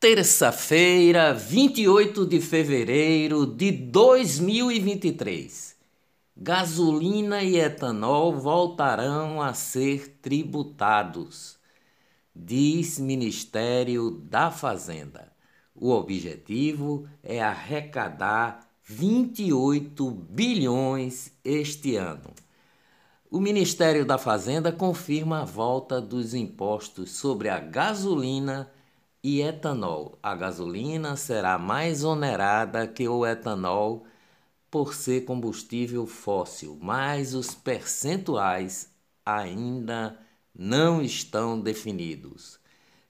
Terça-feira, 28 de fevereiro de 2023. Gasolina e etanol voltarão a ser tributados, diz Ministério da Fazenda. O objetivo é arrecadar 28 bilhões este ano. O Ministério da Fazenda confirma a volta dos impostos sobre a gasolina e etanol. A gasolina será mais onerada que o etanol por ser combustível fóssil, mas os percentuais ainda não estão definidos.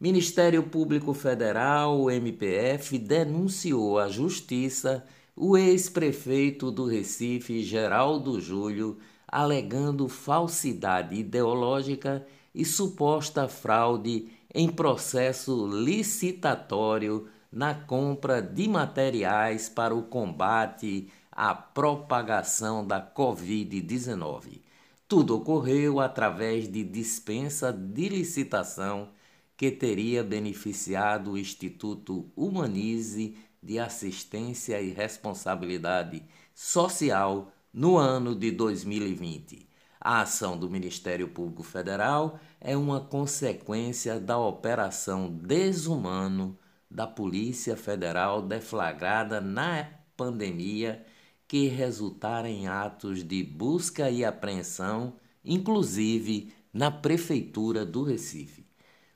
Ministério Público Federal, o MPF, denunciou à Justiça o ex-prefeito do Recife, Geraldo Júlio, alegando falsidade ideológica e suposta fraude em processo licitatório na compra de materiais para o combate à propagação da Covid-19. Tudo ocorreu através de dispensa de licitação que teria beneficiado o Instituto Humanize de Assistência e Responsabilidade Social no ano de 2020. A ação do Ministério Público Federal é uma consequência da operação desumano da Polícia Federal deflagrada na pandemia que resultaram em atos de busca e apreensão, inclusive na prefeitura do Recife.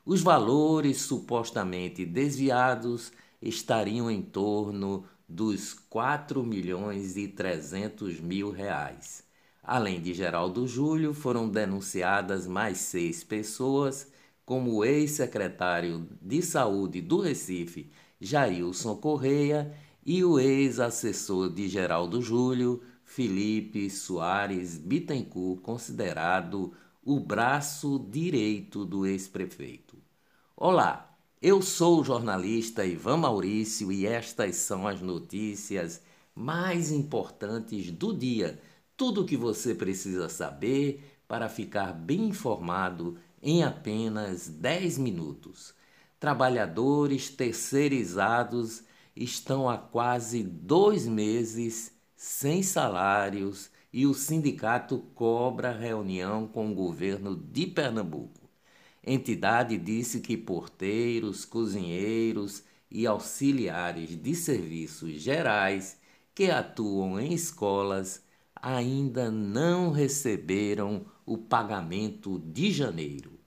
Os valores supostamente desviados estariam em torno dos 4 milhões e 300 mil reais. Além de Geraldo Júlio, foram denunciadas mais seis pessoas, como o ex-secretário de Saúde do Recife, Jailson Correia, e o ex-assessor de Geraldo Júlio, Felipe Soares Bittencourt, considerado o braço direito do ex-prefeito. Olá, eu sou o jornalista Ivan Maurício e estas são as notícias mais importantes do dia tudo o que você precisa saber para ficar bem informado em apenas 10 minutos. Trabalhadores terceirizados estão há quase dois meses sem salários e o sindicato cobra reunião com o governo de Pernambuco. Entidade disse que porteiros, cozinheiros e auxiliares de serviços gerais que atuam em escolas ainda não receberam o pagamento de janeiro.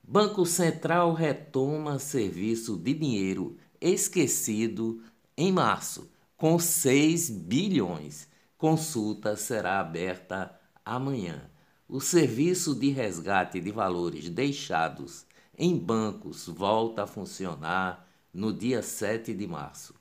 Banco Central retoma serviço de dinheiro esquecido em março, com 6 bilhões. Consulta será aberta amanhã. O serviço de resgate de valores deixados em bancos volta a funcionar no dia 7 de março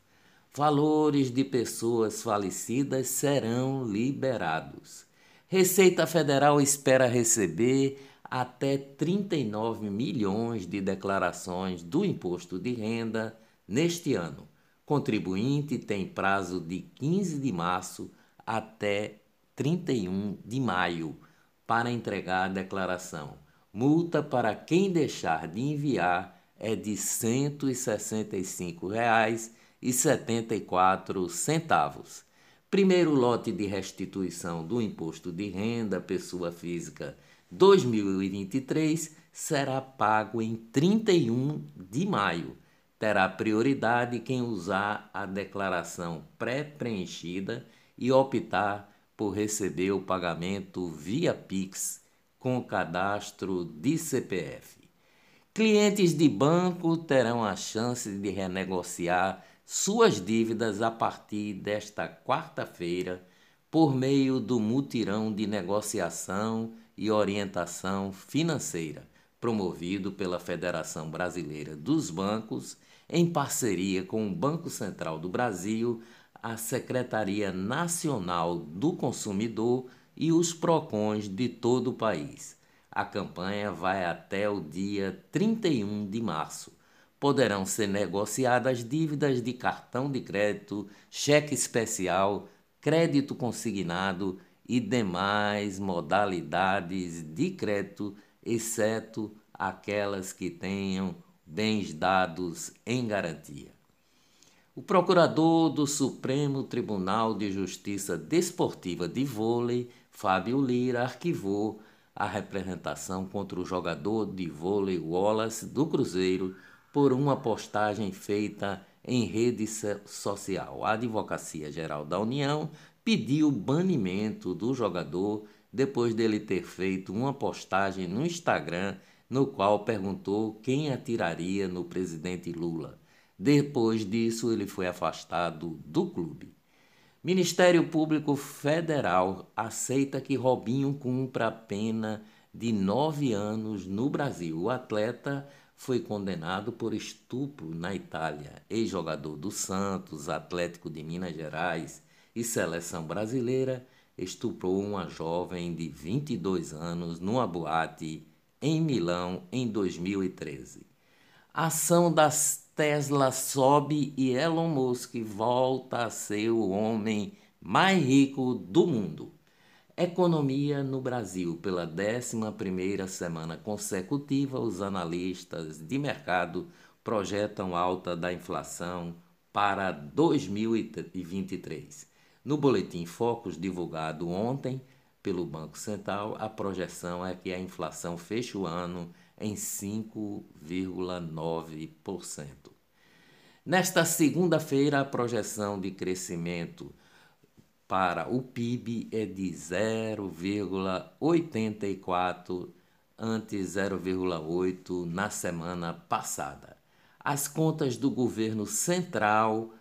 valores de pessoas falecidas serão liberados. Receita Federal espera receber até 39 milhões de declarações do imposto de renda neste ano. Contribuinte tem prazo de 15 de março até 31 de maio para entregar a declaração. Multa para quem deixar de enviar é de 165 reais e 74 centavos. Primeiro lote de restituição do imposto de renda pessoa física 2023 será pago em 31 de maio. Terá prioridade quem usar a declaração pré-preenchida e optar por receber o pagamento via Pix com cadastro de CPF. Clientes de banco terão a chance de renegociar suas dívidas a partir desta quarta-feira por meio do mutirão de negociação e orientação financeira promovido pela Federação Brasileira dos Bancos em parceria com o Banco Central do Brasil, a Secretaria Nacional do Consumidor e os PROCONs de todo o país. A campanha vai até o dia 31 de março poderão ser negociadas dívidas de cartão de crédito, cheque especial, crédito consignado e demais modalidades de crédito, exceto aquelas que tenham bens dados em garantia. O procurador do Supremo Tribunal de Justiça Desportiva de Vôlei, Fábio Lira, arquivou a representação contra o jogador de vôlei Wallace do Cruzeiro por uma postagem feita em rede social. A Advocacia Geral da União pediu o banimento do jogador depois dele ter feito uma postagem no Instagram no qual perguntou quem atiraria no presidente Lula. Depois disso, ele foi afastado do clube. Ministério Público Federal aceita que Robinho cumpra a pena de nove anos no Brasil. O atleta foi condenado por estupro na Itália. Ex-jogador do Santos, Atlético de Minas Gerais e seleção brasileira, estuprou uma jovem de 22 anos numa boate em Milão em 2013. A ação das Tesla sobe e Elon Musk volta a ser o homem mais rico do mundo. Economia no Brasil. Pela 11ª semana consecutiva, os analistas de mercado projetam alta da inflação para 2023. No boletim Focus divulgado ontem, pelo Banco Central, a projeção é que a inflação feche o ano em 5,9%. Nesta segunda-feira, a projeção de crescimento para o PIB é de 0,84 ante 0,8 na semana passada. As contas do governo central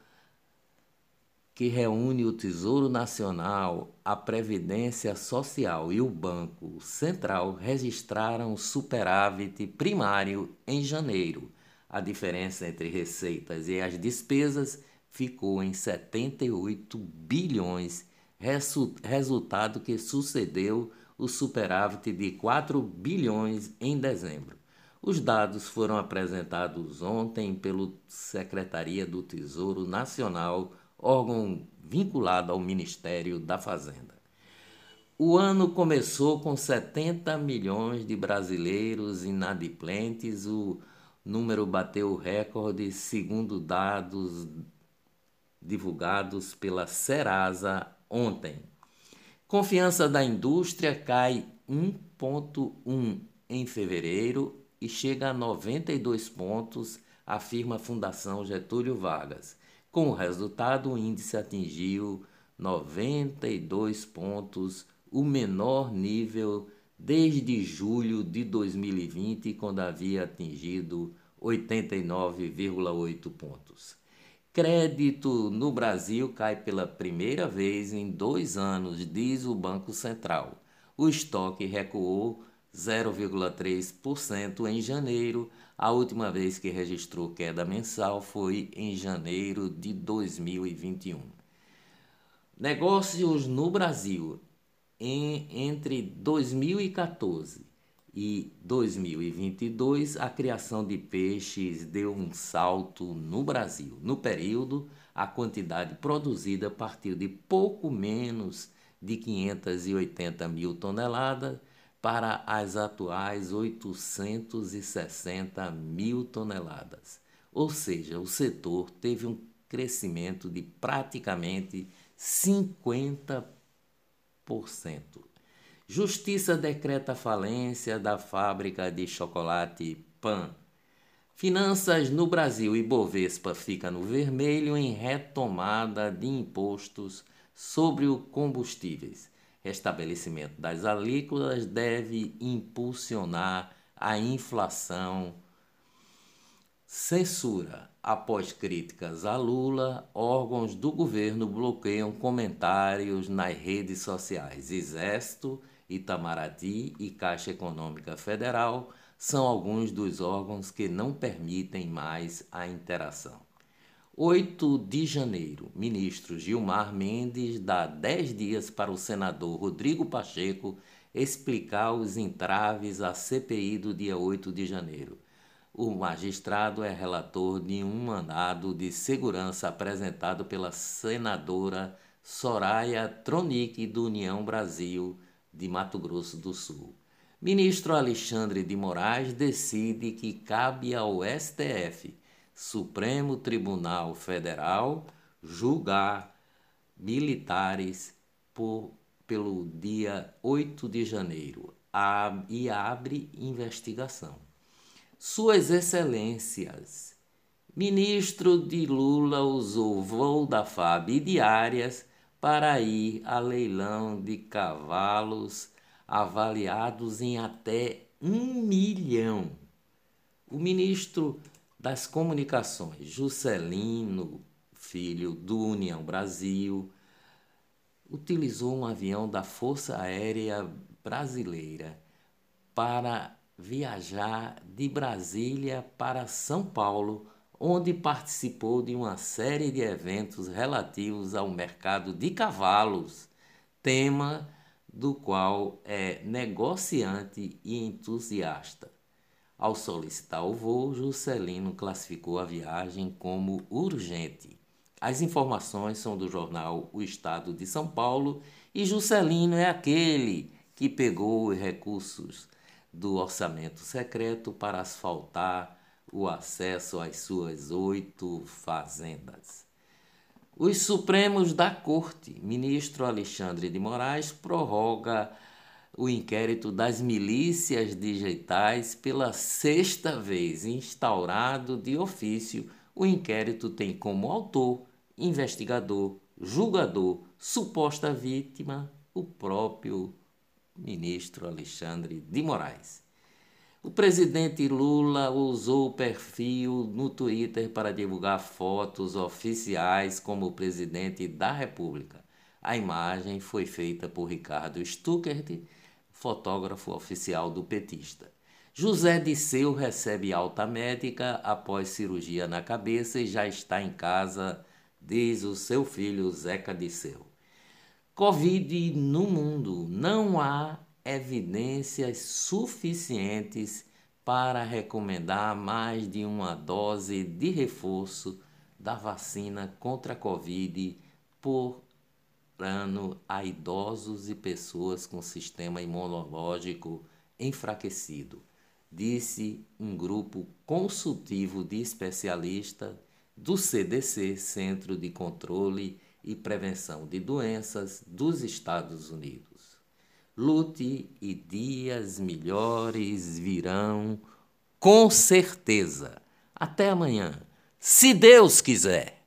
que reúne o Tesouro Nacional, a Previdência Social e o Banco Central registraram superávit primário em janeiro. A diferença entre receitas e as despesas ficou em 78 bilhões, resultado que sucedeu o superávit de 4 bilhões em dezembro. Os dados foram apresentados ontem pela Secretaria do Tesouro Nacional órgão vinculado ao Ministério da Fazenda. O ano começou com 70 milhões de brasileiros inadimplentes, o número bateu o recorde segundo dados divulgados pela Serasa ontem. Confiança da indústria cai 1,1 em fevereiro e chega a 92 pontos, afirma a Fundação Getúlio Vargas. Com o resultado, o índice atingiu 92 pontos, o menor nível desde julho de 2020, quando havia atingido 89,8 pontos. Crédito no Brasil cai pela primeira vez em dois anos, diz o Banco Central. O estoque recuou 0,3% em janeiro a última vez que registrou queda mensal foi em janeiro de 2021. Negócios no Brasil em, entre 2014 e 2022, a criação de peixes deu um salto no Brasil. No período, a quantidade produzida partiu de pouco menos de 580 mil toneladas para as atuais 860 mil toneladas. Ou seja, o setor teve um crescimento de praticamente 50%. Justiça decreta falência da fábrica de chocolate Pan. Finanças no Brasil e Bovespa fica no vermelho em retomada de impostos sobre os combustíveis restabelecimento das alíquotas deve impulsionar a inflação. Censura. Após críticas a Lula, órgãos do governo bloqueiam comentários nas redes sociais. Exército, Itamaraty e Caixa Econômica Federal são alguns dos órgãos que não permitem mais a interação. 8 de janeiro, ministro Gilmar Mendes dá 10 dias para o senador Rodrigo Pacheco explicar os entraves à CPI do dia 8 de janeiro. O magistrado é relator de um mandado de segurança apresentado pela senadora Soraya Tronic, do União Brasil, de Mato Grosso do Sul. Ministro Alexandre de Moraes decide que cabe ao STF, Supremo Tribunal Federal, julgar militares por, pelo dia 8 de janeiro a, e abre investigação. Suas Excelências, ministro de Lula usou voo da FAB e diárias para ir a leilão de cavalos avaliados em até um milhão. O ministro das Comunicações, Juscelino Filho, do União Brasil, utilizou um avião da Força Aérea Brasileira para viajar de Brasília para São Paulo, onde participou de uma série de eventos relativos ao mercado de cavalos, tema do qual é negociante e entusiasta. Ao solicitar o voo, Juscelino classificou a viagem como urgente. As informações são do jornal O Estado de São Paulo e Juscelino é aquele que pegou os recursos do orçamento secreto para asfaltar o acesso às suas oito fazendas. Os Supremos da Corte, ministro Alexandre de Moraes, prorroga o inquérito das milícias digitais pela sexta vez, instaurado de ofício. O inquérito tem como autor, investigador, julgador, suposta vítima, o próprio ministro Alexandre de Moraes. O presidente Lula usou o perfil no Twitter para divulgar fotos oficiais como presidente da República. A imagem foi feita por Ricardo Stuckert, fotógrafo oficial do petista. José Disseu recebe alta médica após cirurgia na cabeça e já está em casa, diz o seu filho Zeca Disseu. Covid no mundo. Não há evidências suficientes para recomendar mais de uma dose de reforço da vacina contra a Covid por ano a idosos e pessoas com sistema imunológico enfraquecido, disse um grupo consultivo de especialistas do CDC, Centro de Controle e Prevenção de Doenças dos Estados Unidos. Lute e dias melhores virão, com certeza. Até amanhã, se Deus quiser.